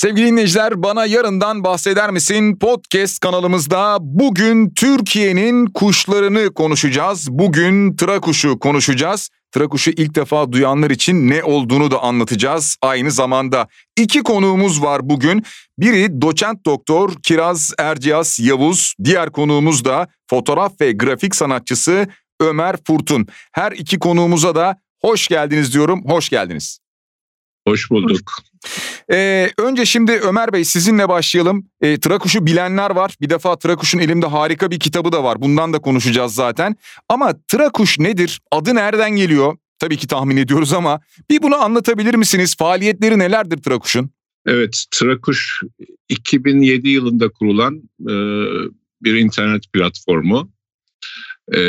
Sevgili dinleyiciler bana yarından bahseder misin? Podcast kanalımızda bugün Türkiye'nin kuşlarını konuşacağız. Bugün tıra kuşu konuşacağız. Tıra kuşu ilk defa duyanlar için ne olduğunu da anlatacağız. Aynı zamanda iki konuğumuz var bugün. Biri doçent doktor Kiraz Erciyas Yavuz. Diğer konuğumuz da fotoğraf ve grafik sanatçısı Ömer Furtun. Her iki konuğumuza da hoş geldiniz diyorum. Hoş geldiniz. Hoş bulduk. Ee, önce şimdi Ömer Bey sizinle başlayalım. Ee, Trakuş'u bilenler var. Bir defa Trakuş'un elimde harika bir kitabı da var. Bundan da konuşacağız zaten. Ama Trakuş nedir? Adı nereden geliyor? Tabii ki tahmin ediyoruz ama bir bunu anlatabilir misiniz? Faaliyetleri nelerdir Trakuş'un? Evet, Trakuş 2007 yılında kurulan e, bir internet platformu. E,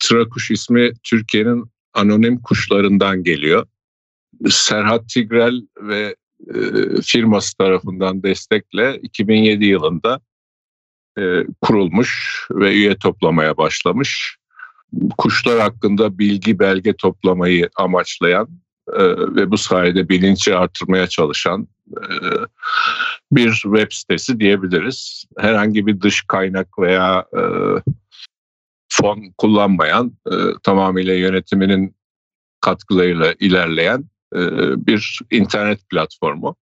Trakuş ismi Türkiye'nin anonim kuşlarından geliyor. Serhat Tigrel ve e, firması tarafından destekle 2007 yılında e, kurulmuş ve üye toplamaya başlamış. Kuşlar hakkında bilgi belge toplamayı amaçlayan e, ve bu sayede bilinci artırmaya çalışan e, bir web sitesi diyebiliriz. Herhangi bir dış kaynak veya e, fon kullanmayan, e, tamamıyla yönetiminin katkılarıyla ilerleyen bir internet platformu.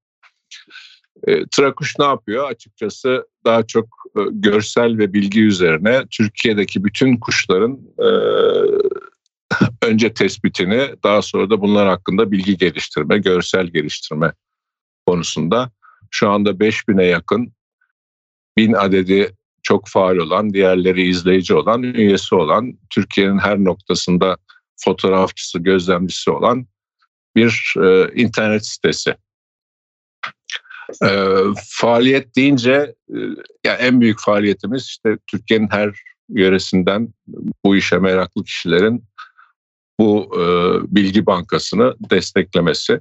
E, Trakuş ne yapıyor? Açıkçası daha çok e, görsel ve bilgi üzerine Türkiye'deki bütün kuşların önce tespitini daha sonra da bunlar hakkında bilgi geliştirme, görsel geliştirme konusunda şu anda 5000'e yakın bin adedi çok faal olan, diğerleri izleyici olan, üyesi olan, Türkiye'nin her noktasında fotoğrafçısı, gözlemcisi olan bir e, internet sitesi. E, faaliyet deyince e, yani en büyük faaliyetimiz işte Türkiye'nin her yöresinden bu işe meraklı kişilerin bu e, bilgi bankasını desteklemesi.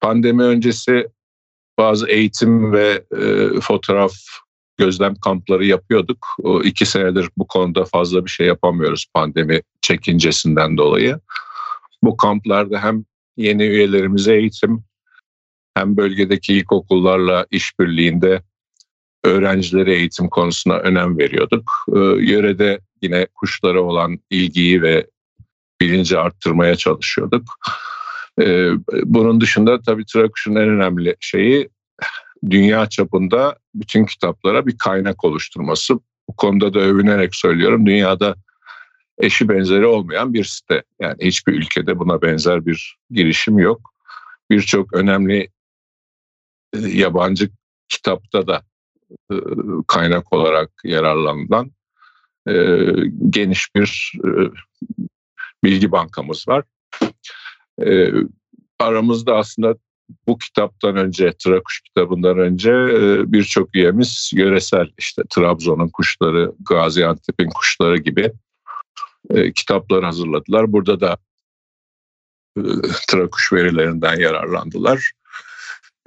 Pandemi öncesi bazı eğitim ve e, fotoğraf gözlem kampları yapıyorduk. O iki senedir bu konuda fazla bir şey yapamıyoruz pandemi çekincesinden dolayı. Bu kamplarda hem yeni üyelerimize eğitim hem bölgedeki ilkokullarla işbirliğinde öğrencilere eğitim konusuna önem veriyorduk. Ee, yörede yine kuşlara olan ilgiyi ve bilinci arttırmaya çalışıyorduk. Ee, bunun dışında tabii Trakuş'un en önemli şeyi dünya çapında bütün kitaplara bir kaynak oluşturması. Bu konuda da övünerek söylüyorum. Dünyada eşi benzeri olmayan bir site. Yani hiçbir ülkede buna benzer bir girişim yok. Birçok önemli e, yabancı kitapta da e, kaynak olarak yararlanılan e, geniş bir bilgi bankamız var. Aramızda aslında bu kitaptan önce, Trakuş kitabından önce birçok üyemiz yöresel işte Trabzon'un kuşları, Gaziantep'in kuşları gibi e, kitaplar hazırladılar. Burada da e, Trakuş verilerinden yararlandılar.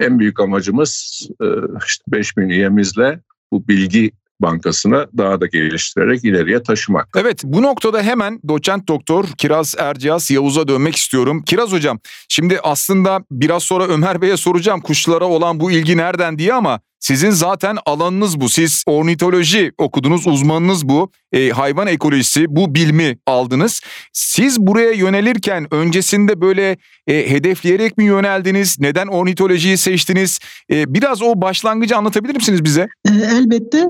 En büyük amacımız e, işte 5000 üyemizle bu bilgi bankasını daha da geliştirerek ileriye taşımak. Evet bu noktada hemen doçent doktor Kiraz Erciyas Yavuz'a dönmek istiyorum. Kiraz hocam şimdi aslında biraz sonra Ömer Bey'e soracağım kuşlara olan bu ilgi nereden diye ama sizin zaten alanınız bu. Siz ornitoloji okudunuz, uzmanınız bu. E, hayvan ekolojisi, bu bilmi aldınız. Siz buraya yönelirken öncesinde böyle e, hedefleyerek mi yöneldiniz? Neden ornitolojiyi seçtiniz? E, biraz o başlangıcı anlatabilir misiniz bize? E, elbette.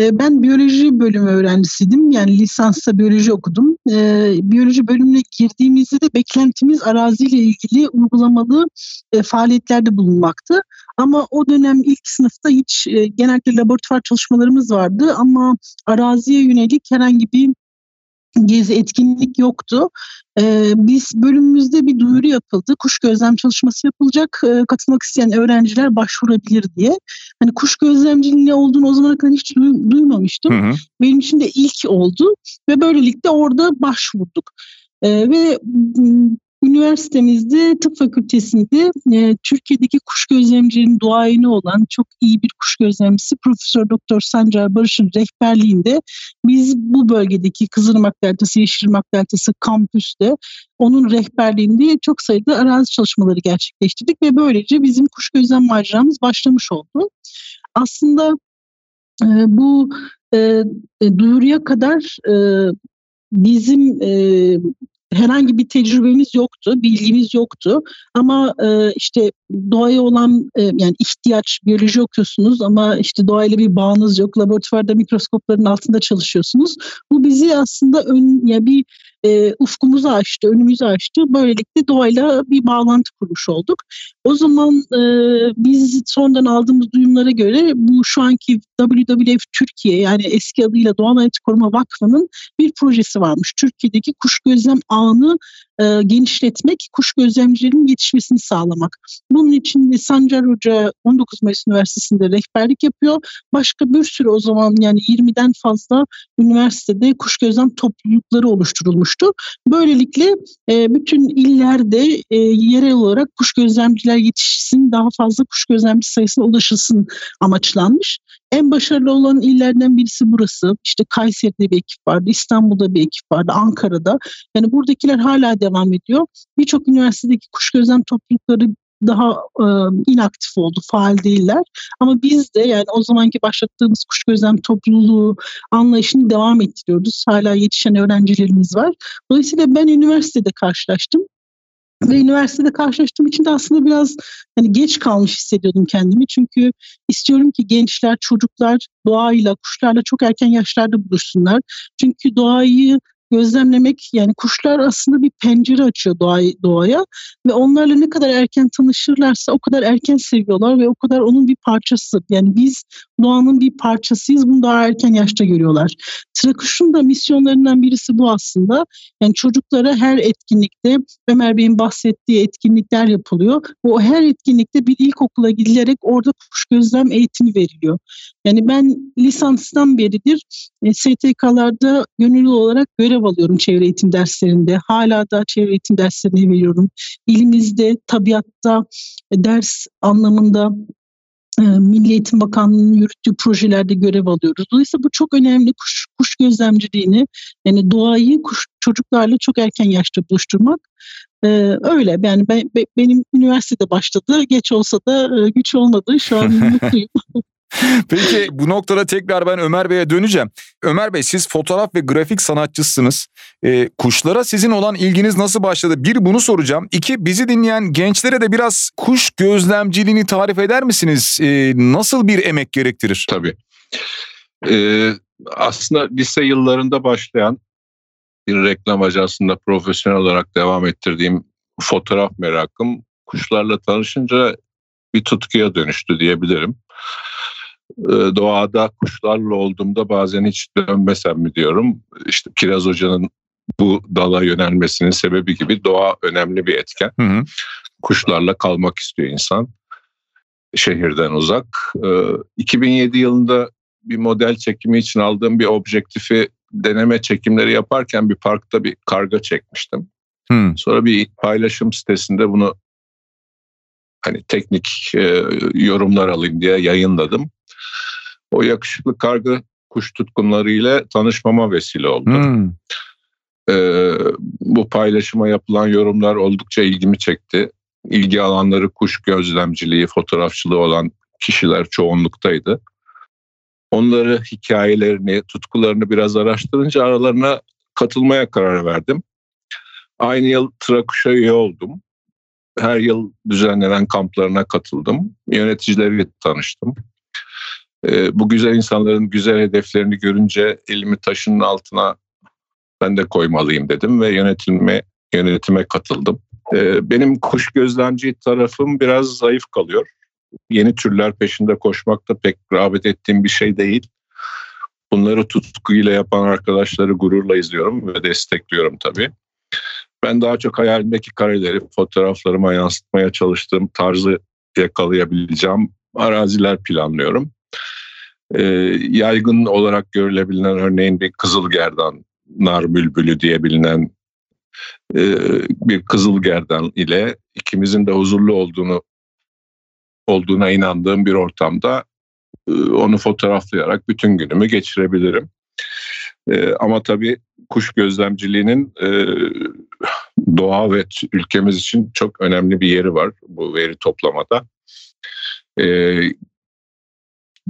E, ben biyoloji bölümü öğrencisiydim. Yani lisansta biyoloji okudum. E, biyoloji bölümüne girdiğimizde de beklentimiz araziyle ilgili uygulamalı e, faaliyetlerde bulunmaktı. Ama o dönem ilk sınıfta hiç e, genellikle laboratuvar çalışmalarımız vardı ama araziye yönelik herhangi bir gezi etkinlik yoktu. Ee, biz bölümümüzde bir duyuru yapıldı. Kuş gözlem çalışması yapılacak. Ee, katılmak isteyen öğrenciler başvurabilir diye. Hani kuş gözlemciliğinin ne olduğunu o zamana kadar hiç duy- duymamıştım. Hı hı. Benim için de ilk oldu ve böylelikle orada başvurduk. Ee, ve üniversitemizde tıp fakültesinde e, Türkiye'deki kuş gözlemcilerin duayeni olan çok iyi bir kuş gözlemcisi Profesör Doktor Sancar Barış'ın rehberliğinde biz bu bölgedeki Kızılırmak Deltası, Yeşilırmak Deltası kampüste onun rehberliğinde çok sayıda arazi çalışmaları gerçekleştirdik ve böylece bizim kuş gözlem maceramız başlamış oldu. Aslında e, bu e, e, duyuruya kadar e, bizim e, herhangi bir tecrübemiz yoktu, bilgimiz yoktu. Ama e, işte doğaya olan e, yani ihtiyaç, biyoloji okuyorsunuz ama işte doğayla bir bağınız yok. Laboratuvarda mikroskopların altında çalışıyorsunuz. Bu bizi aslında ön, ya bir e, ufkumuzu açtı, önümüzü açtı. Böylelikle doğayla bir bağlantı kurmuş olduk. O zaman e, biz sonradan aldığımız duyumlara göre bu şu anki WWF Türkiye yani eski adıyla Doğal Hayat Koruma Vakfı'nın bir projesi varmış. Türkiye'deki kuş gözlem ağını e, genişletmek, kuş gözlemcilerinin yetişmesini sağlamak. Bunun için Sancar Hoca 19 Mayıs Üniversitesi'nde rehberlik yapıyor. Başka bir sürü o zaman yani 20'den fazla üniversitede kuş gözlem toplulukları oluşturulmuştu. Böylelikle e, bütün illerde e, yerel olarak kuş gözlemciler yetişsin, daha fazla kuş gözlemci sayısına ulaşılsın amaçlanmış. En başarılı olan illerden birisi burası. İşte Kayseri'de bir ekip vardı, İstanbul'da bir ekip vardı, Ankara'da. Yani buradakiler hala devam ediyor. Birçok üniversitedeki kuş gözlem toplulukları daha e, inaktif oldu, faal değiller. Ama biz de yani o zamanki başlattığımız kuş gözlem topluluğu anlayışını devam ettiriyoruz. Hala yetişen öğrencilerimiz var. Dolayısıyla ben üniversitede karşılaştım. Ve üniversitede karşılaştığım için de aslında biraz hani geç kalmış hissediyordum kendimi. Çünkü istiyorum ki gençler, çocuklar doğayla, kuşlarla çok erken yaşlarda buluşsunlar. Çünkü doğayı gözlemlemek yani kuşlar aslında bir pencere açıyor doğaya, doğaya ve onlarla ne kadar erken tanışırlarsa o kadar erken seviyorlar ve o kadar onun bir parçası. Yani biz doğanın bir parçasıyız bunu daha erken yaşta görüyorlar. Trakuş'un da misyonlarından birisi bu aslında. Yani çocuklara her etkinlikte Ömer Bey'in bahsettiği etkinlikler yapılıyor. O her etkinlikte bir ilkokula gidilerek orada kuş gözlem eğitimi veriliyor. Yani ben lisanstan beridir e, STK'larda gönüllü olarak görev alıyorum çevre eğitim derslerinde. Hala da çevre eğitim derslerini veriyorum. İlimizde tabiatta e, ders anlamında e, Milli Eğitim Bakanlığı'nın yürüttüğü projelerde görev alıyoruz. Dolayısıyla bu çok önemli kuş, kuş gözlemciliğini yani doğayı kuş, çocuklarla çok erken yaşta buluşturmak ee, öyle yani ben, be, benim üniversitede başladı geç olsa da e, güç olmadı şu an mutluyum. Peki bu noktada tekrar ben Ömer Bey'e döneceğim. Ömer Bey siz fotoğraf ve grafik sanatçısınız. E, kuşlara sizin olan ilginiz nasıl başladı? Bir bunu soracağım. İki bizi dinleyen gençlere de biraz kuş gözlemciliğini tarif eder misiniz? E, nasıl bir emek gerektirir? Tabii. Ee, aslında lise yıllarında başlayan bir reklam ajansında profesyonel olarak devam ettirdiğim fotoğraf merakım kuşlarla tanışınca bir tutkuya dönüştü diyebilirim. Ee, doğada kuşlarla olduğumda bazen hiç dönmesem mi diyorum. İşte Kiraz Hoca'nın bu dala yönelmesinin sebebi gibi doğa önemli bir etken. Hı hı. Kuşlarla kalmak istiyor insan şehirden uzak. 2007 ee, yılında bir model çekimi için aldığım bir objektifi deneme çekimleri yaparken bir parkta bir karga çekmiştim. Hmm. Sonra bir paylaşım sitesinde bunu hani teknik e, yorumlar alayım diye yayınladım. O yakışıklı kargı kuş tutkunlarıyla tanışmama vesile oldu. Hmm. Ee, bu paylaşıma yapılan yorumlar oldukça ilgimi çekti. İlgi alanları kuş gözlemciliği, fotoğrafçılığı olan kişiler çoğunluktaydı. Onları, hikayelerini, tutkularını biraz araştırınca aralarına katılmaya karar verdim. Aynı yıl Trakuş'a üye oldum. Her yıl düzenlenen kamplarına katıldım. Yöneticileriyle tanıştım. Ee, bu güzel insanların güzel hedeflerini görünce elimi taşının altına ben de koymalıyım dedim ve yönetime yönetime katıldım. Ee, benim kuş gözlemci tarafım biraz zayıf kalıyor. Yeni türler peşinde koşmak da pek rağbet ettiğim bir şey değil. Bunları tutkuyla yapan arkadaşları gururla izliyorum ve destekliyorum tabii. Ben daha çok hayalimdeki kareleri fotoğraflarıma yansıtmaya çalıştığım tarzı yakalayabileceğim araziler planlıyorum e, yaygın olarak görülebilen örneğin bir kızılgerdan nar bülbülü diye bilinen e, bir kızılgerdan ile ikimizin de huzurlu olduğunu olduğuna inandığım bir ortamda e, onu fotoğraflayarak bütün günümü geçirebilirim. E, ama tabii kuş gözlemciliğinin doğa ve ülkemiz için çok önemli bir yeri var bu veri toplamada.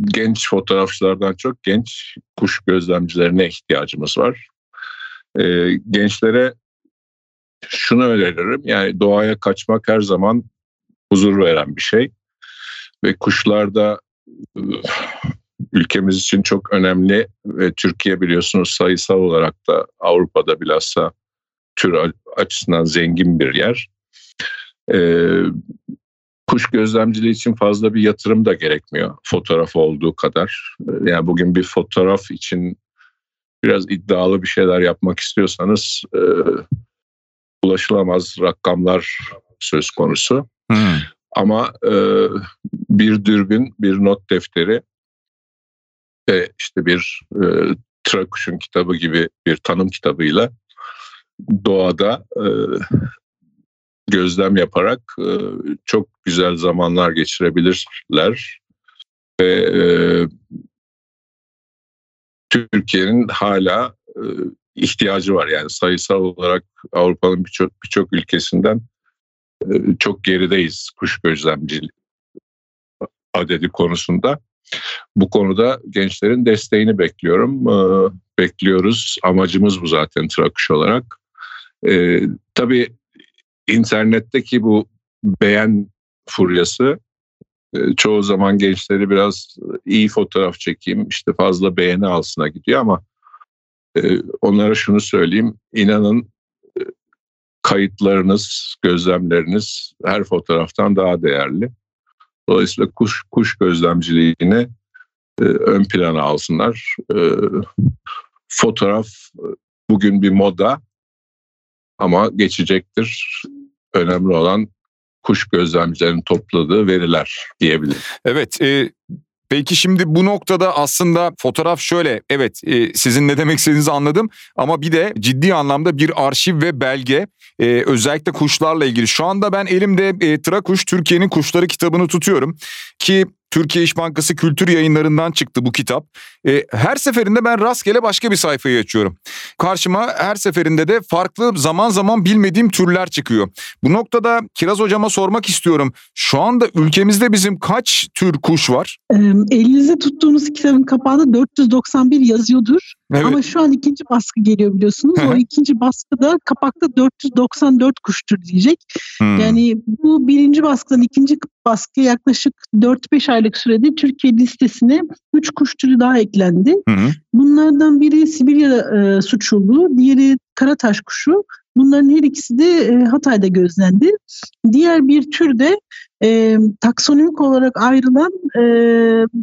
Genç fotoğrafçılardan çok genç kuş gözlemcilerine ihtiyacımız var. gençlere şunu öneririm yani doğaya kaçmak her zaman huzur veren bir şey ve kuşlarda ülkemiz için çok önemli ve Türkiye biliyorsunuz sayısal olarak da Avrupa'da bilhassa tür açısından zengin bir yer. Ee, kuş gözlemciliği için fazla bir yatırım da gerekmiyor fotoğraf olduğu kadar. Yani bugün bir fotoğraf için biraz iddialı bir şeyler yapmak istiyorsanız e, ulaşılamaz rakamlar söz konusu. Hmm. Ama e, bir dürbün, bir not defteri ve işte bir e, Trakuş'un kitabı gibi bir tanım kitabıyla doğada e, gözlem yaparak e, çok güzel zamanlar geçirebilirler. Ve e, Türkiye'nin hala e, ihtiyacı var. Yani sayısal olarak Avrupa'nın birçok birçok ülkesinden e, çok gerideyiz kuş gözlemciliği adedi konusunda. Bu konuda gençlerin desteğini bekliyorum. Bekliyoruz. Amacımız bu zaten Trakuş olarak. Ee, tabii internetteki bu beğen furyası e, çoğu zaman gençleri biraz iyi fotoğraf çekeyim, işte fazla beğeni alsına gidiyor ama e, onlara şunu söyleyeyim. inanın e, kayıtlarınız, gözlemleriniz her fotoğraftan daha değerli. Dolayısıyla kuş, kuş gözlemciliğini e, ön plana alsınlar. E, fotoğraf e, bugün bir moda ama geçecektir. Önemli olan kuş gözlemcilerinin topladığı veriler diyebilirim. Evet, e, Peki şimdi bu noktada aslında fotoğraf şöyle evet e, sizin ne demek istediğinizi anladım ama bir de ciddi anlamda bir arşiv ve belge e, özellikle kuşlarla ilgili. Şu anda ben elimde e, Trakuş Türkiye'nin Kuşları kitabını tutuyorum ki Türkiye İş Bankası Kültür Yayınları'ndan çıktı bu kitap. E, her seferinde ben rastgele başka bir sayfayı açıyorum. Karşıma her seferinde de farklı zaman zaman bilmediğim türler çıkıyor. Bu noktada Kiraz Hocama sormak istiyorum. Şu anda ülkemizde bizim kaç tür kuş var? E, elinizde tuttuğunuz kitabın kapağında 491 yazıyordur. Evet. Ama şu an ikinci baskı geliyor biliyorsunuz. o ikinci baskıda kapakta 494 kuştur diyecek. Hmm. Yani bu birinci baskıdan ikinci baskı yaklaşık 4-5 aylık sürede Türkiye listesine 3 kuş türü daha eklendi. Hı Bunlardan biri Sibirya e, suçulu, diğeri Karataş kuşu. Bunların her ikisi de e, Hatay'da gözlendi. Diğer bir tür de e, taksonomik olarak ayrılan e,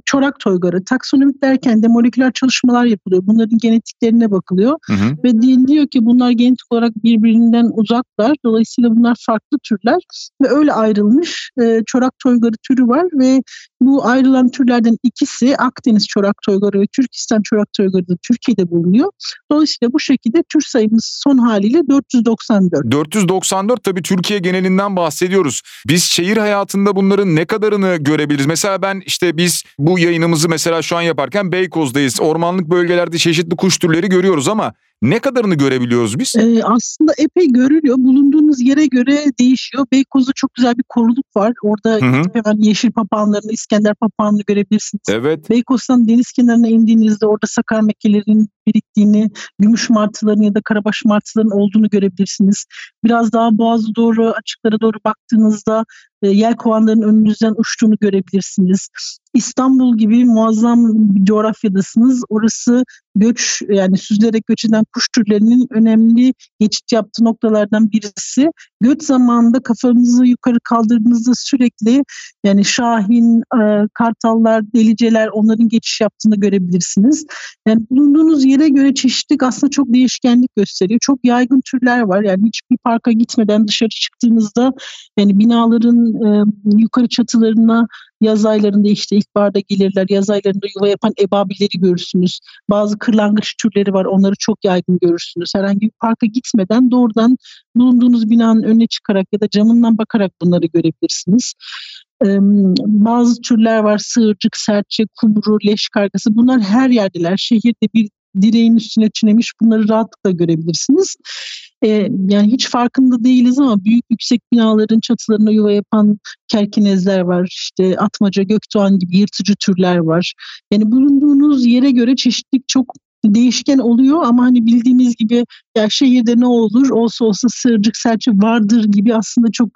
çorak toygarı. Taksonomik derken de moleküler çalışmalar yapılıyor. Bunların genetiklerine bakılıyor. Hı hı. Ve deniliyor ki bunlar genetik olarak birbirinden uzaklar. Dolayısıyla bunlar farklı türler. Ve öyle ayrılmış e, çorak toygarı türü var ve bu ayrılan türlerden ikisi Akdeniz çorak toygarı ve Türkistan çorak toygarı da Türkiye'de bulunuyor. Dolayısıyla bu şekilde tür sayımız son haliyle 494. 494 tabii Türkiye genelinden bahsediyoruz. Biz şehir hayatında bunların ne kadarını görebiliriz? Mesela ben işte biz bu yayınımızı mesela şu an yaparken Beykoz'dayız. Ormanlık bölgelerde çeşitli kuş türleri görüyoruz ama ne kadarını görebiliyoruz biz? Ee, aslında epey görülüyor. Bulunduğunuz yere göre değişiyor. Beykoz'da çok güzel bir koruluk var. Orada Hı-hı. hemen yeşil papağanlarını, İskender papağanını görebilirsiniz. Evet. Beykoz'dan deniz kenarına indiğinizde orada sakar mekkelerinin biriktiğini, gümüş martıların ya da karabaş martıların olduğunu görebilirsiniz. Biraz daha boğazı doğru, açıklara doğru baktığınızda e, yel kovanların önünüzden uçtuğunu görebilirsiniz. İstanbul gibi muazzam bir coğrafyadasınız. Orası göç yani süzülerek göç eden kuş türlerinin önemli geçit yaptığı noktalardan birisi. Göç zamanında kafanızı yukarı kaldırdığınızda sürekli yani şahin, e, kartallar, deliceler onların geçiş yaptığını görebilirsiniz. Yani bulunduğunuz yere göre çeşitlilik aslında çok değişkenlik gösteriyor. Çok yaygın türler var. Yani hiçbir parka gitmeden dışarı çıktığınızda yani binaların e, yukarı çatılarına yaz aylarında işte ilkbaharda gelirler. Yaz aylarında yuva yapan ebabilleri görürsünüz. Bazı kırlangıç türleri var. Onları çok yaygın görürsünüz. Herhangi bir parka gitmeden doğrudan bulunduğunuz binanın önüne çıkarak ya da camından bakarak bunları görebilirsiniz. Ee, bazı türler var sığırcık, serçe, kumru, leş kargası bunlar her yerdeler. Şehirde bir direğin üstüne çinemiş bunları rahatlıkla görebilirsiniz. Ee, yani hiç farkında değiliz ama büyük yüksek binaların çatılarına yuva yapan kerkinezler var. İşte atmaca, gökdoğan gibi yırtıcı türler var. Yani bulunduğunuz yere göre çeşitlilik çok değişken oluyor ama hani bildiğimiz gibi ya şehirde ne olur olsa olsa sığırcık serçe vardır gibi aslında çok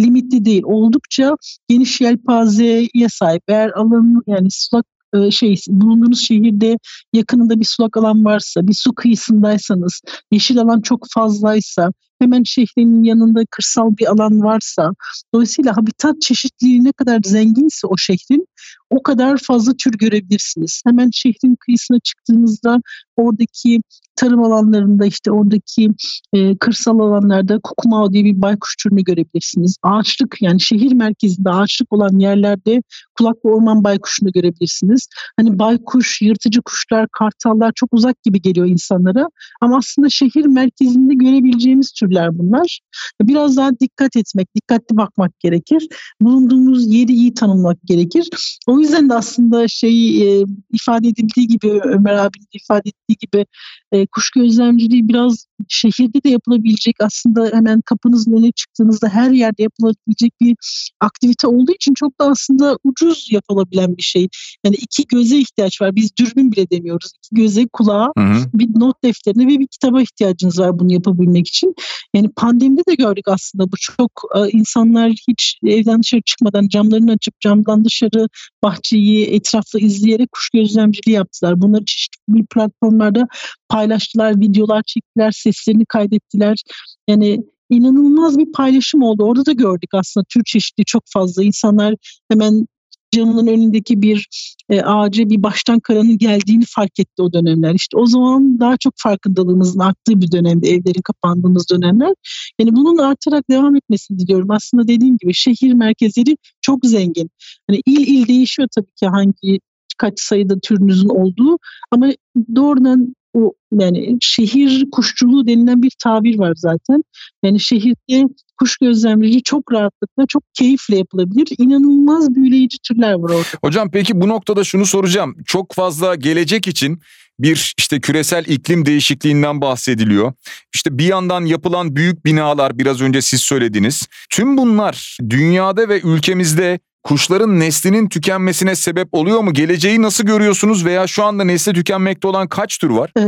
limitli değil. Oldukça geniş yelpazeye sahip. Eğer alanı yani sulak e, şey bulunduğunuz şehirde yakınında bir sulak alan varsa, bir su kıyısındaysanız, yeşil alan çok fazlaysa, hemen şehrin yanında kırsal bir alan varsa, dolayısıyla habitat çeşitliliği ne kadar zenginse o şehrin o kadar fazla tür görebilirsiniz. Hemen şehrin kıyısına çıktığınızda oradaki tarım alanlarında işte oradaki e, kırsal alanlarda kukumao diye bir baykuş türünü görebilirsiniz. Ağaçlık yani şehir merkezinde ağaçlık olan yerlerde kulak ve orman baykuşunu görebilirsiniz. Hani baykuş, yırtıcı kuşlar, kartallar çok uzak gibi geliyor insanlara. Ama aslında şehir merkezinde görebileceğimiz türler bunlar. Biraz daha dikkat etmek, dikkatli bakmak gerekir. Bulunduğumuz yeri iyi tanımlamak gerekir. O yüzden de aslında şey e, ifade edildiği gibi Ömer abinin ifade ettiği gibi e, kuş gözlemciliği biraz şehirde de yapılabilecek aslında hemen kapınızın önüne çıktığınızda her yerde yapılabilecek bir aktivite olduğu için çok da aslında ucuz yapılabilen bir şey. Yani iki göze ihtiyaç var. Biz dürbün bile demiyoruz. İki göze, kulağa, hı hı. bir not defterine ve bir kitaba ihtiyacınız var bunu yapabilmek için. Yani pandemide de gördük aslında bu çok e, insanlar hiç evden dışarı çıkmadan camlarını açıp camdan dışarı bahçeyi etraflı izleyerek kuş gözlemciliği yaptılar. Bunları çeşitli platformlarda paylaştılar, videolar çektiler, seslerini kaydettiler. Yani inanılmaz bir paylaşım oldu. Orada da gördük aslında tür çeşitli çok fazla. insanlar hemen camının önündeki bir e, ağaca bir baştan karanın geldiğini fark etti o dönemler. İşte o zaman daha çok farkındalığımızın arttığı bir dönemde, evlerin kapandığımız dönemler. Yani bunun artarak devam etmesini diliyorum. Aslında dediğim gibi şehir merkezleri çok zengin. Hani il il değişiyor tabii ki hangi kaç sayıda türünüzün olduğu ama doğrudan o yani şehir kuşçuluğu denilen bir tabir var zaten. Yani şehirde kuş gözlemlerici çok rahatlıkla, çok keyifle yapılabilir. İnanılmaz büyüleyici türler var orada. Hocam peki bu noktada şunu soracağım. Çok fazla gelecek için bir işte küresel iklim değişikliğinden bahsediliyor. İşte bir yandan yapılan büyük binalar biraz önce siz söylediniz. Tüm bunlar dünyada ve ülkemizde kuşların neslinin tükenmesine sebep oluyor mu? Geleceği nasıl görüyorsunuz veya şu anda nesli tükenmekte olan kaç tür var? Ee,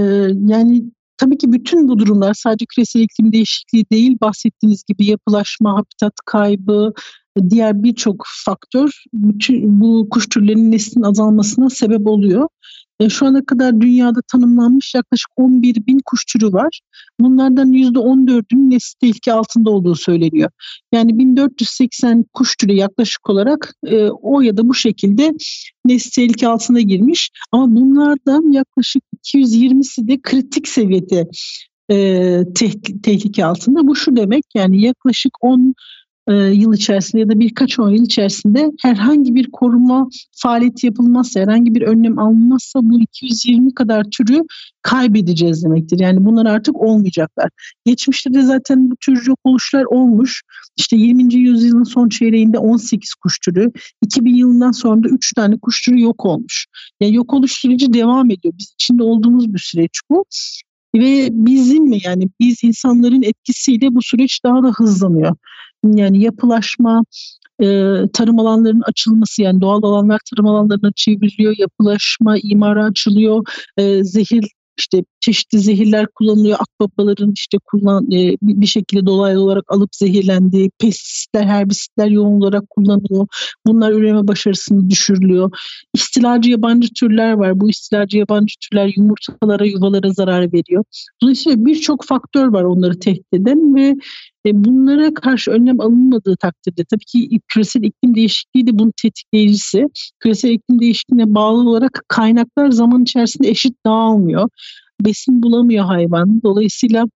yani tabii ki bütün bu durumlar sadece küresel iklim değişikliği değil bahsettiğiniz gibi yapılaşma, habitat kaybı, diğer birçok faktör bütün bu kuş türlerinin neslinin azalmasına sebep oluyor. E, şu ana kadar dünyada tanımlanmış yaklaşık 11 bin kuş türü var. Bunlardan %14'ünün nesli tehlike altında olduğu söyleniyor. Yani 1480 kuş türü yaklaşık olarak e, o ya da bu şekilde nesli tehlike altına girmiş. Ama bunlardan yaklaşık 220'si de kritik seviyede e, tehlike altında. Bu şu demek yani yaklaşık 10 e, yıl içerisinde ya da birkaç on yıl içerisinde herhangi bir koruma faaliyeti yapılmazsa, herhangi bir önlem alınmazsa bu 220 kadar türü kaybedeceğiz demektir. Yani bunlar artık olmayacaklar. Geçmişte de zaten bu tür yok oluşlar olmuş. İşte 20. yüzyılın son çeyreğinde 18 kuş türü, 2000 yılından sonra da 3 tane kuş türü yok olmuş. Yani yok oluş süreci devam ediyor. Biz içinde olduğumuz bir süreç bu. Ve bizim mi yani biz insanların etkisiyle bu süreç daha da hızlanıyor yani yapılaşma, e, tarım alanlarının açılması yani doğal alanlar tarım alanlarına çevriliyor, yapılaşma, imara açılıyor, e, zehir işte çeşitli zehirler kullanılıyor. Akbabaların işte kullan e, bir şekilde dolaylı olarak alıp zehirlendiği, pestisitler, herbisitler yoğun olarak kullanılıyor. Bunlar üreme başarısını düşürülüyor. İstilacı yabancı türler var. Bu istilacı yabancı türler yumurtalara, yuvalara zarar veriyor. Dolayısıyla birçok faktör var onları tehdit eden ve e, bunlara karşı önlem alınmadığı takdirde tabii ki küresel iklim değişikliği de bunun tetikleyicisi. Küresel iklim değişikliğine bağlı olarak kaynaklar zaman içerisinde eşit dağılmıyor. Besin bulamıyor hayvan. Dolayısıyla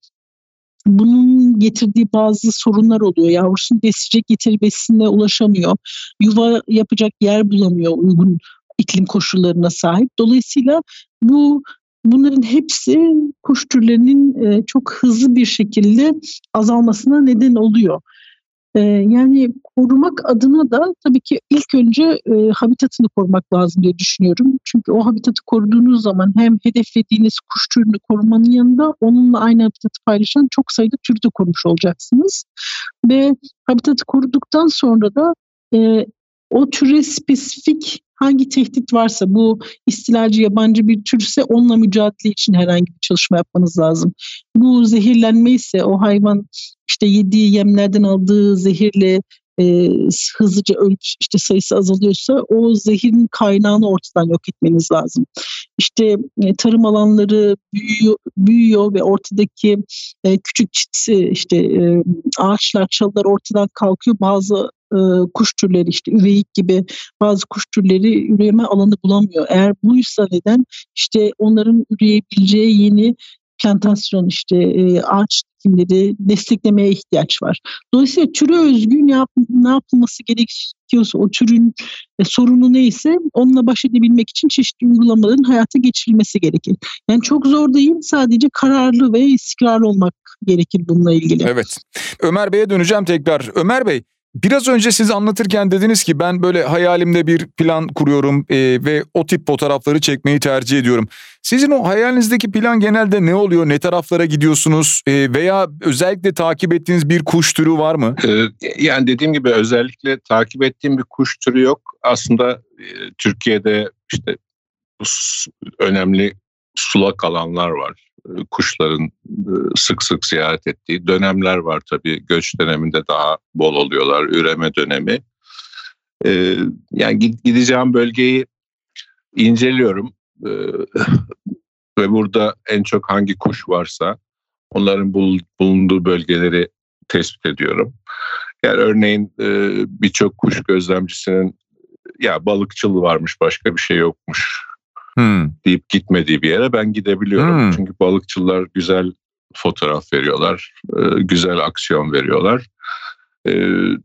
bunun getirdiği bazı sorunlar oluyor. Yavrusunu besleyecek yeteri besinle ulaşamıyor. Yuva yapacak yer bulamıyor uygun iklim koşullarına sahip. Dolayısıyla bu bunların hepsi kuş türlerinin e, çok hızlı bir şekilde azalmasına neden oluyor. E, yani korumak adına da tabii ki ilk önce e, habitatını korumak lazım diye düşünüyorum. Çünkü o habitatı koruduğunuz zaman hem hedeflediğiniz kuş türünü korumanın yanında onunla aynı habitatı paylaşan çok sayıda türü de korumuş olacaksınız. Ve habitatı koruduktan sonra da e, o türe spesifik hangi tehdit varsa bu istilacı yabancı bir türse onunla mücadele için herhangi bir çalışma yapmanız lazım. Bu zehirlenme ise o hayvan işte yediği yemlerden aldığı zehirle e, hızlıca ölüp işte sayısı azalıyorsa o zehirin kaynağını ortadan yok etmeniz lazım. İşte e, tarım alanları büyüyor, büyüyor ve ortadaki e, küçük çitsi işte e, ağaçlar, çalılar ortadan kalkıyor. Bazı e, kuş türleri işte üveyik gibi bazı kuş türleri üreme alanı bulamıyor. Eğer buysa neden işte onların üreyebileceği yeni plantasyon işte e, ağaç dikimleri desteklemeye ihtiyaç var. Dolayısıyla türe özgü ne, yap, ne yapılması gerekiyorsa o türün e, sorunu neyse onunla baş edebilmek için çeşitli uygulamaların hayata geçirilmesi gerekir. Yani çok zor değil sadece kararlı ve istikrarlı olmak gerekir bununla ilgili. Evet. Ömer Bey'e döneceğim tekrar. Ömer Bey Biraz önce siz anlatırken dediniz ki ben böyle hayalimde bir plan kuruyorum e, ve o tip fotoğrafları çekmeyi tercih ediyorum. Sizin o hayalinizdeki plan genelde ne oluyor? Ne taraflara gidiyorsunuz? E, veya özellikle takip ettiğiniz bir kuş türü var mı? Ee, yani dediğim gibi özellikle takip ettiğim bir kuş türü yok. Aslında e, Türkiye'de işte önemli sulak alanlar var. E, kuşların e, sık sık ziyaret ettiği dönemler var tabii. Göç döneminde daha bol oluyorlar, üreme dönemi. E, yani gideceğim bölgeyi inceliyorum ve burada en çok hangi kuş varsa onların bulunduğu bölgeleri tespit ediyorum. Yani örneğin birçok kuş gözlemcisinin ya balıkçıl varmış başka bir şey yokmuş hmm. deyip gitmediği bir yere ben gidebiliyorum. Hmm. Çünkü balıkçılar güzel fotoğraf veriyorlar, e, güzel aksiyon veriyorlar. E,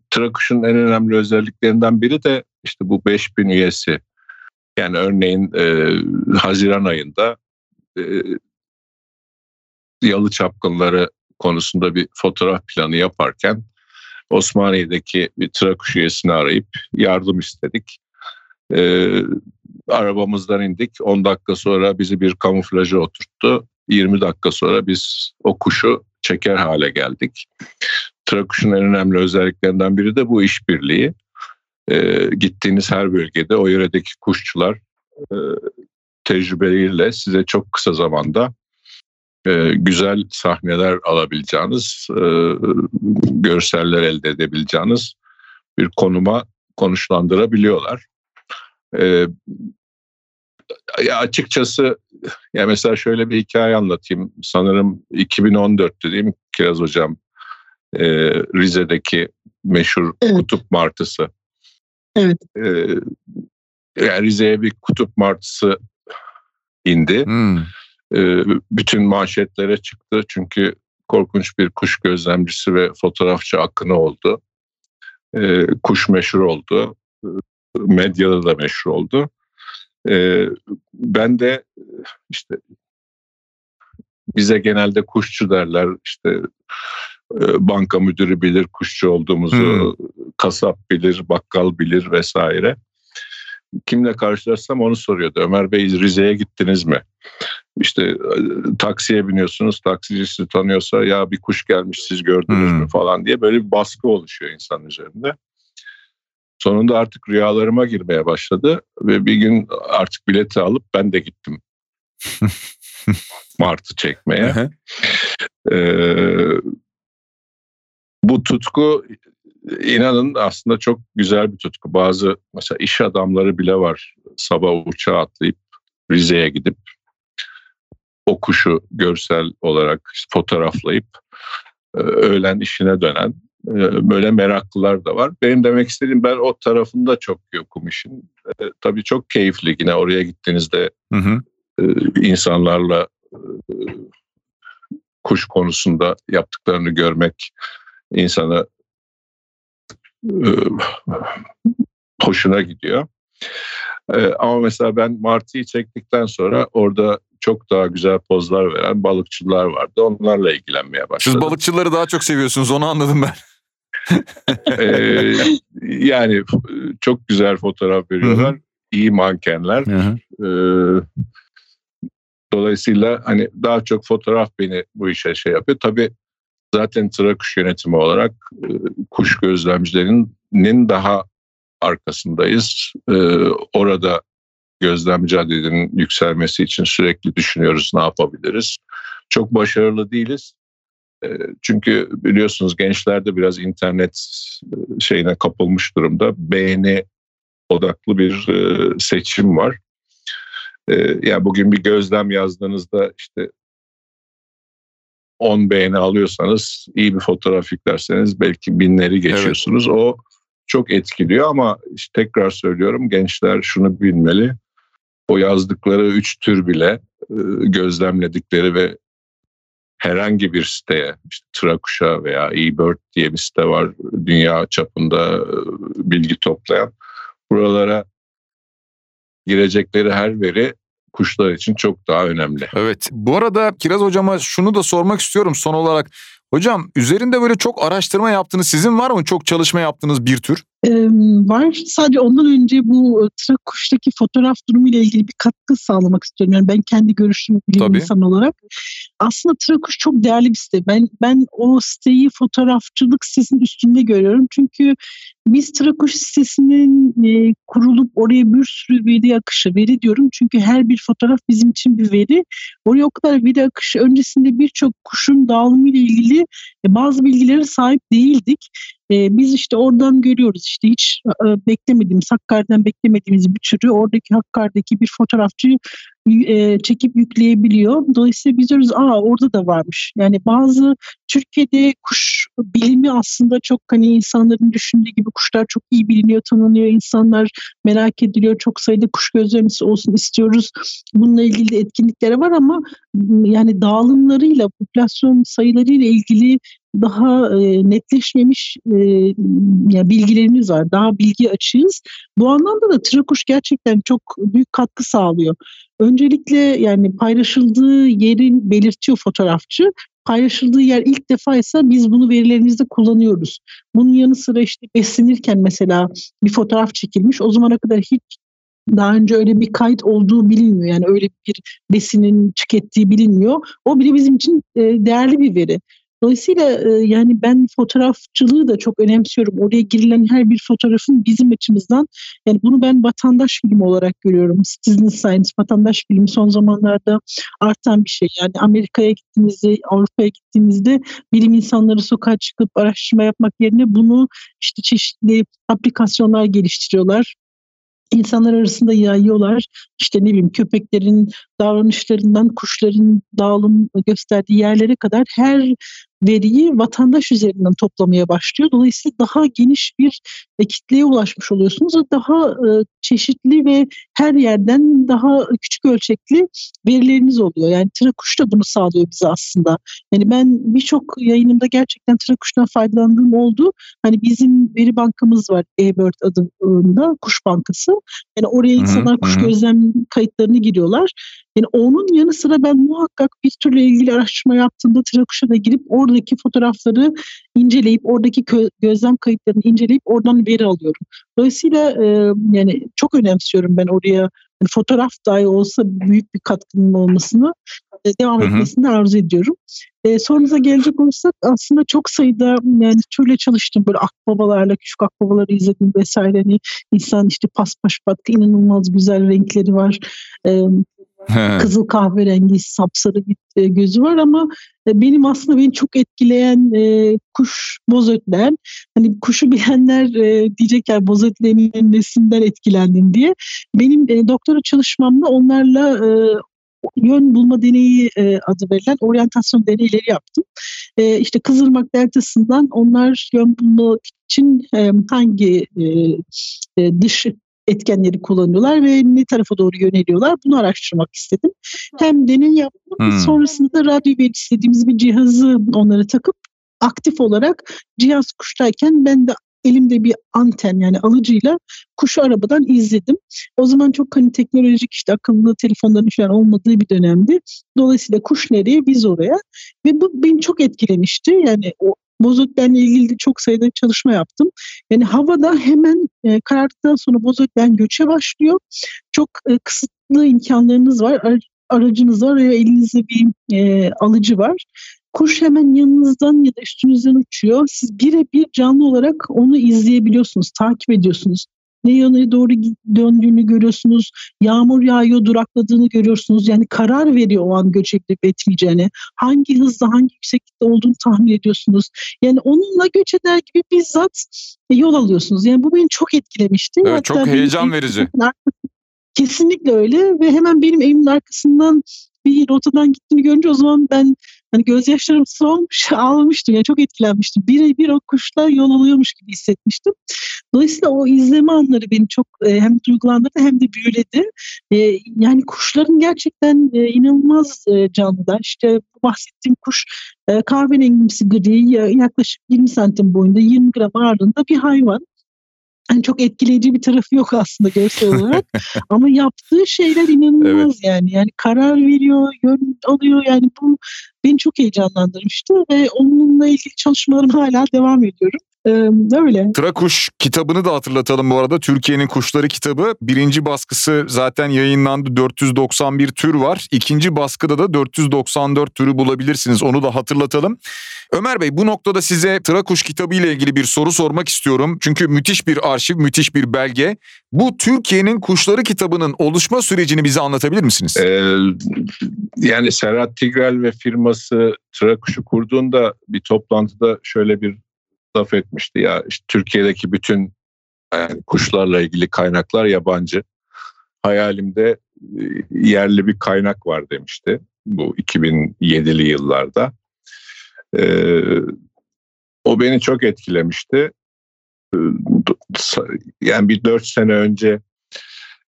Trakuş'un en önemli özelliklerinden biri de işte bu 5000 üyesi. Yani örneğin e, Haziran ayında e, yalı çapkınları konusunda bir fotoğraf planı yaparken Osmaniye'deki bir Trakuş üyesini arayıp yardım istedik. Ee, arabamızdan indik. 10 dakika sonra bizi bir kamuflaja oturttu. 20 dakika sonra biz o kuşu çeker hale geldik. Trakuş'un en önemli özelliklerinden biri de bu işbirliği. Ee, gittiğiniz her bölgede o yöredeki kuşçular e, tecrübeleriyle size çok kısa zamanda e, güzel sahneler alabileceğiniz, e, görseller elde edebileceğiniz bir konuma konuşlandırabiliyorlar. E, ya açıkçası ya mesela şöyle bir hikaye anlatayım. Sanırım 2014'tü değil mi Kiraz Hocam? E, Rize'deki meşhur evet. kutup martısı. Evet. E, yani Rize'ye bir kutup martısı indi. Hmm. E, bütün manşetlere çıktı çünkü korkunç bir kuş gözlemcisi ve fotoğrafçı akını oldu. E, kuş meşhur oldu medyada da meşhur oldu. Ee, ben de işte bize genelde kuşçu derler işte e, banka müdürü bilir kuşçu olduğumuzu, hmm. kasap bilir, bakkal bilir vesaire. Kimle karşılaşsam onu soruyordu. Ömer Bey Rize'ye gittiniz mi? İşte e, taksiye biniyorsunuz, taksici sizi tanıyorsa ya bir kuş gelmiş siz gördünüz hmm. mü falan diye böyle bir baskı oluşuyor insan üzerinde. Sonunda artık rüyalarıma girmeye başladı ve bir gün artık bileti alıp ben de gittim. Martı çekmeye. ee, bu tutku inanın aslında çok güzel bir tutku. Bazı mesela iş adamları bile var sabah uçağa atlayıp Rize'ye gidip o kuşu görsel olarak fotoğraflayıp e, öğlen işine dönen böyle meraklılar da var. Benim demek istediğim ben o tarafında çok yokum işin. E, tabii çok keyifli yine oraya gittiğinizde hı hı. E, insanlarla e, kuş konusunda yaptıklarını görmek insana e, hoşuna gidiyor. E, ama mesela ben Martı'yı çektikten sonra orada çok daha güzel pozlar veren balıkçılar vardı. Onlarla ilgilenmeye başladım. Siz balıkçıları daha çok seviyorsunuz onu anladım ben. Ee, yani çok güzel fotoğraf veriyorlar. Hı-hı. iyi mankenler. Ee, dolayısıyla hani daha çok fotoğraf beni bu işe şey yapıyor. Tabii zaten Trakuş yönetimi olarak e, kuş gözlemcilerinin daha arkasındayız. Ee, orada gözlemci adedinin yükselmesi için sürekli düşünüyoruz ne yapabiliriz. Çok başarılı değiliz. Çünkü biliyorsunuz gençlerde biraz internet şeyine kapılmış durumda. Beğeni odaklı bir seçim var. Yani bugün bir gözlem yazdığınızda işte 10 beğeni alıyorsanız iyi bir fotoğraf yüklerseniz belki binleri geçiyorsunuz. Evet. O çok etkiliyor ama işte tekrar söylüyorum gençler şunu bilmeli. O yazdıkları üç tür bile gözlemledikleri ve herhangi bir siteye, işte Trakuşa veya eBird diye bir site var dünya çapında e, bilgi toplayan. Buralara girecekleri her veri kuşlar için çok daha önemli. Evet. Bu arada Kiraz hocama şunu da sormak istiyorum son olarak. Hocam üzerinde böyle çok araştırma yaptığınız sizin var mı? Çok çalışma yaptığınız bir tür? Var. Sadece ondan önce bu trak kuştaki fotoğraf durumu ile ilgili bir katkı sağlamak istiyorum. Yani ben kendi görüşümü bilen insan olarak. Aslında Trakuş çok değerli bir site. Ben ben o siteyi fotoğrafçılık sitesinin üstünde görüyorum. Çünkü biz Trakuş sitesinin e, kurulup oraya bir sürü veri akışı, veri diyorum çünkü her bir fotoğraf bizim için bir veri. Oraya o kadar veri akışı öncesinde birçok kuşun dağılımı ile ilgili bazı bilgilere sahip değildik. E, biz işte oradan görüyoruz işte hiç e, beklemediğimiz, Hakkari'den beklemediğimiz bir türü oradaki Hakkari'deki bir fotoğrafçı e, çekip yükleyebiliyor. Dolayısıyla biz diyoruz aa orada da varmış. Yani bazı Türkiye'de kuş bilimi aslında çok hani insanların düşündüğü gibi kuşlar çok iyi biliniyor, tanınıyor. insanlar merak ediliyor. Çok sayıda kuş gözlemcisi olsun istiyoruz. Bununla ilgili de etkinlikleri var ama yani dağılımlarıyla, popülasyon sayılarıyla ilgili daha e, netleşmemiş e, ya bilgilerimiz var. Daha bilgi açığız. Bu anlamda da Trakuş gerçekten çok büyük katkı sağlıyor. Öncelikle yani paylaşıldığı yerin belirtiyor fotoğrafçı. Paylaşıldığı yer ilk defa ise biz bunu verilerimizde kullanıyoruz. Bunun yanı sıra işte beslenirken mesela bir fotoğraf çekilmiş. O zamana kadar hiç daha önce öyle bir kayıt olduğu bilinmiyor. Yani öyle bir besinin tükettiği bilinmiyor. O bile bizim için değerli bir veri. Dolayısıyla e, yani ben fotoğrafçılığı da çok önemsiyorum. Oraya girilen her bir fotoğrafın bizim açımızdan yani bunu ben vatandaş filmi olarak görüyorum. Citizen Science vatandaş filmi son zamanlarda artan bir şey. Yani Amerika'ya gittiğimizde, Avrupa'ya gittiğimizde bilim insanları sokağa çıkıp araştırma yapmak yerine bunu işte çeşitli aplikasyonlar geliştiriyorlar insanlar arasında yayıyorlar. İşte ne bileyim köpeklerin davranışlarından kuşların dağılım gösterdiği yerlere kadar her veriyi vatandaş üzerinden toplamaya başlıyor. Dolayısıyla daha geniş bir e, kitleye ulaşmış oluyorsunuz ve daha e, çeşitli ve her yerden daha küçük ölçekli verileriniz oluyor. Yani Trakuş da bunu sağlıyor bize aslında. Yani ben birçok yayınımda gerçekten Trakuş'tan faydalandığım oldu. Hani bizim veri bankamız var eBird adında kuş bankası. Yani oraya insanlar kuş gözlem kayıtlarını giriyorlar. Yani onun yanı sıra ben muhakkak bir türlü ilgili araştırma yaptığımda Trakuş'a da girip oradaki fotoğrafları inceleyip oradaki gözlem kayıtlarını inceleyip oradan veri alıyorum. Dolayısıyla e, yani çok önemsiyorum ben oraya yani fotoğraf dahi olsa büyük bir katkının olmasını e, devam etmesini arzu ediyorum. E, sorunuza gelecek olursak aslında çok sayıda yani türle çalıştım böyle akbabalarla küçük akbabaları izledim vesaire hani insan işte paspaş baktı inanılmaz güzel renkleri var. E, Kızıl kahverengi sapsarı bir e, gözü var ama e, benim aslında beni çok etkileyen e, kuş bozötler. Hani kuşu bilenler e, diyecekler bozötlerin nesinden etkilendin diye. Benim e, doktora çalışmamda onlarla e, yön bulma deneyi e, adı verilen oryantasyon deneyleri yaptım. E, işte Kızılmak deltasından onlar yön bulma için e, hangi e, e, dış etkenleri kullanıyorlar ve ne tarafa doğru yöneliyorlar bunu araştırmak istedim. Hem deney yaptım Hmm. sonrasında da radyo verisi istediğimiz bir cihazı onlara takıp aktif olarak cihaz kuştayken ben de elimde bir anten yani alıcıyla kuşu arabadan izledim. O zaman çok hani teknolojik işte akıllı telefonların falan olmadığı bir dönemdi. Dolayısıyla kuş nereye biz oraya ve bu beni çok etkilemişti. Yani o bozotbenle ilgili çok sayıda çalışma yaptım. Yani havada hemen e, karardıktan sonra bozotben göçe başlıyor. Çok e, kısıtlı imkanlarınız var. Ar- aracınız var ve elinizde bir e, alıcı var. Kuş hemen yanınızdan ya da üstünüzden uçuyor. Siz birebir canlı olarak onu izleyebiliyorsunuz, takip ediyorsunuz. Ne yöne doğru döndüğünü görüyorsunuz. Yağmur yağıyor, durakladığını görüyorsunuz. Yani karar veriyor o an göç edip etmeyeceğini. Hangi hızda, hangi yükseklikte olduğunu tahmin ediyorsunuz. Yani onunla göç eder gibi bizzat yol alıyorsunuz. Yani bu beni çok etkilemişti. Evet, çok benim heyecan verici. Kesinlikle öyle ve hemen benim evimin arkasından bir rotadan gittiğini görünce o zaman ben hani gözyaşlarım solmuş ağlamıştım. Yani çok etkilenmiştim. Birebir o kuşlar yol alıyormuş gibi hissetmiştim. Dolayısıyla o izleme anları beni çok e, hem duygulandırdı hem de büyüledi. E, yani kuşların gerçekten e, inanılmaz e, canlılar. İşte bahsettiğim kuş e, kahverengimsi gri ya- yaklaşık 20 santim boyunda 20 gram ağırlığında bir hayvan. Yani çok etkileyici bir tarafı yok aslında görsel olarak. Ama yaptığı şeyler inanılmaz yani. Yani karar veriyor, yön alıyor. Yani bu beni çok heyecanlandırmıştı ve onunla ilgili çalışmalarım hala devam ediyorum. Ee, öyle. Trakuş kitabını da hatırlatalım bu arada. Türkiye'nin Kuşları kitabı. Birinci baskısı zaten yayınlandı. 491 tür var. İkinci baskıda da 494 türü bulabilirsiniz. Onu da hatırlatalım. Ömer Bey bu noktada size Trakuş kitabı ile ilgili bir soru sormak istiyorum. Çünkü müthiş bir arşiv, müthiş bir belge. Bu Türkiye'nin Kuşları kitabının oluşma sürecini bize anlatabilir misiniz? Ee, yani Serhat Tigrel ve firması Trakuş'u kurduğunda bir toplantıda şöyle bir laf etmişti ya işte Türkiye'deki bütün yani kuşlarla ilgili kaynaklar yabancı. Hayalimde e, yerli bir kaynak var demişti bu 2007'li yıllarda. Ee, o beni çok etkilemişti. Ee, Yani bir dört sene önce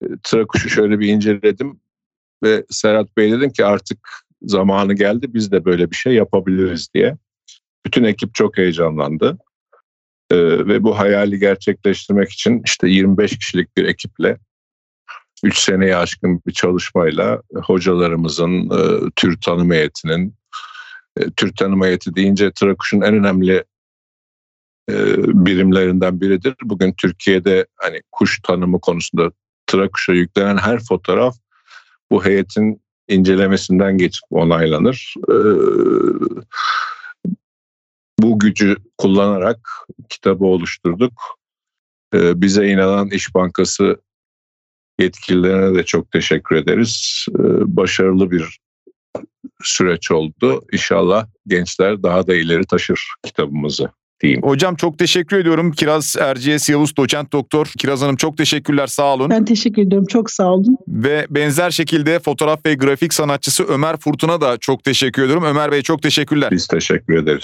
e, Trakuş'u şöyle bir inceledim ve Serhat Bey dedim ki artık zamanı geldi biz de böyle bir şey yapabiliriz diye. Bütün ekip çok heyecanlandı. Ee, ve bu hayali gerçekleştirmek için işte 25 kişilik bir ekiple 3 seneye aşkın bir çalışmayla hocalarımızın, e, tür tanım heyetinin, e, tür tanım heyeti deyince Trakuş'un en önemli e, birimlerinden biridir. Bugün Türkiye'de hani kuş tanımı konusunda Trakuş'a yüklenen her fotoğraf bu heyetin incelemesinden geçip onaylanır. Ee, bu gücü kullanarak kitabı oluşturduk. Ee, bize inanan İş Bankası yetkililerine de çok teşekkür ederiz. Başarılı bir süreç oldu. İnşallah gençler daha da ileri taşır kitabımızı diyeyim. Hocam çok teşekkür ediyorum. Kiraz Erciyes Yavuz Doçent Doktor. Kiraz Hanım çok teşekkürler sağ olun. Ben teşekkür ediyorum. Çok sağ olun. Ve benzer şekilde fotoğraf ve grafik sanatçısı Ömer Furtun'a da çok teşekkür ediyorum. Ömer Bey çok teşekkürler. Biz teşekkür ederiz.